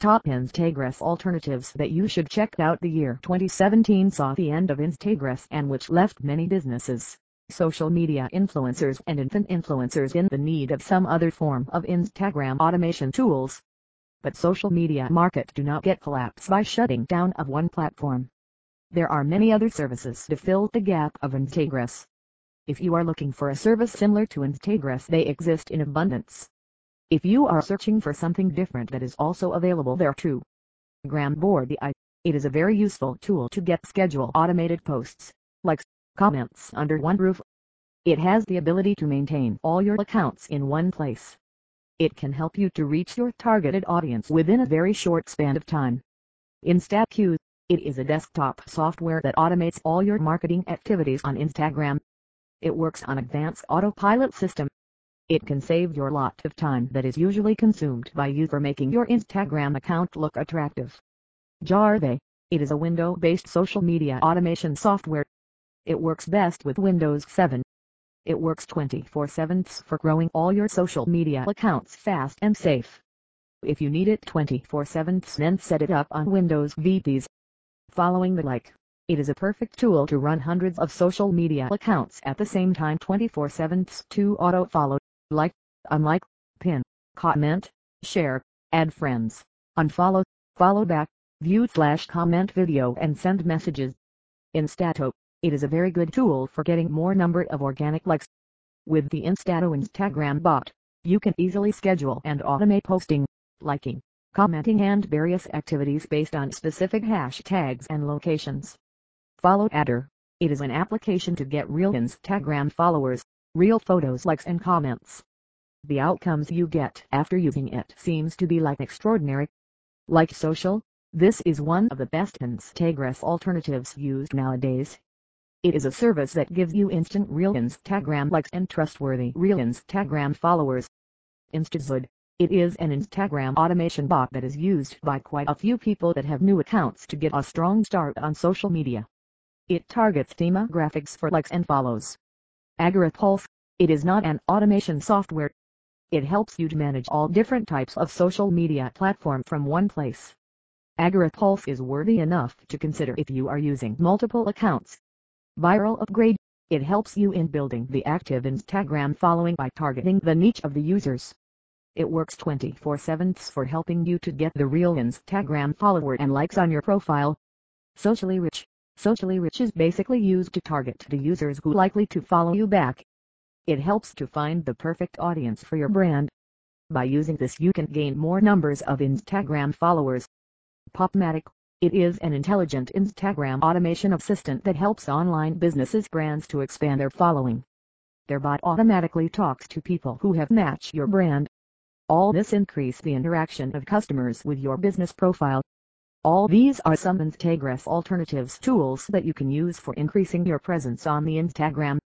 Top Instagress alternatives that you should check out The year 2017 saw the end of Instagress and which left many businesses, social media influencers and infant influencers in the need of some other form of Instagram automation tools. But social media market do not get collapsed by shutting down of one platform. There are many other services to fill the gap of Instagress. If you are looking for a service similar to Instagress they exist in abundance. If you are searching for something different that is also available there too. Gramboard the. It is a very useful tool to get schedule automated posts, likes, comments under one roof. It has the ability to maintain all your accounts in one place. It can help you to reach your targeted audience within a very short span of time. InstaQ. It is a desktop software that automates all your marketing activities on Instagram. It works on advanced autopilot system it can save your lot of time that is usually consumed by you for making your Instagram account look attractive. Jarvee. It is a window-based social media automation software. It works best with Windows 7. It works 24-7 for growing all your social media accounts fast and safe. If you need it 24-7 then set it up on Windows VPS. Following the like. It is a perfect tool to run hundreds of social media accounts at the same time 24-7 to auto-follow like, unlike, pin, comment, share, add friends, unfollow, follow back, view slash comment video and send messages. Instato, it is a very good tool for getting more number of organic likes. With the Instato Instagram bot, you can easily schedule and automate posting, liking, commenting and various activities based on specific hashtags and locations. Follow Adder, it is an application to get real Instagram followers real photos likes and comments. The outcomes you get after using it seems to be like extraordinary. Like social, this is one of the best Instagram alternatives used nowadays. It is a service that gives you instant real Instagram likes and trustworthy real Instagram followers. Instazood. It is an Instagram automation bot that is used by quite a few people that have new accounts to get a strong start on social media. It targets demographics for likes and follows. Agorapulse. It is not an automation software. It helps you to manage all different types of social media platform from one place. Agorapulse is worthy enough to consider if you are using multiple accounts. Viral Upgrade. It helps you in building the active Instagram following by targeting the niche of the users. It works 24-7 for helping you to get the real Instagram follower and likes on your profile. Socially Rich Socially Rich is basically used to target the users who likely to follow you back. It helps to find the perfect audience for your brand. By using this you can gain more numbers of Instagram followers. Popmatic. It is an intelligent Instagram automation assistant that helps online businesses brands to expand their following. Their bot automatically talks to people who have matched your brand. All this increase the interaction of customers with your business profile. All these are some Instagress alternatives tools that you can use for increasing your presence on the Instagram.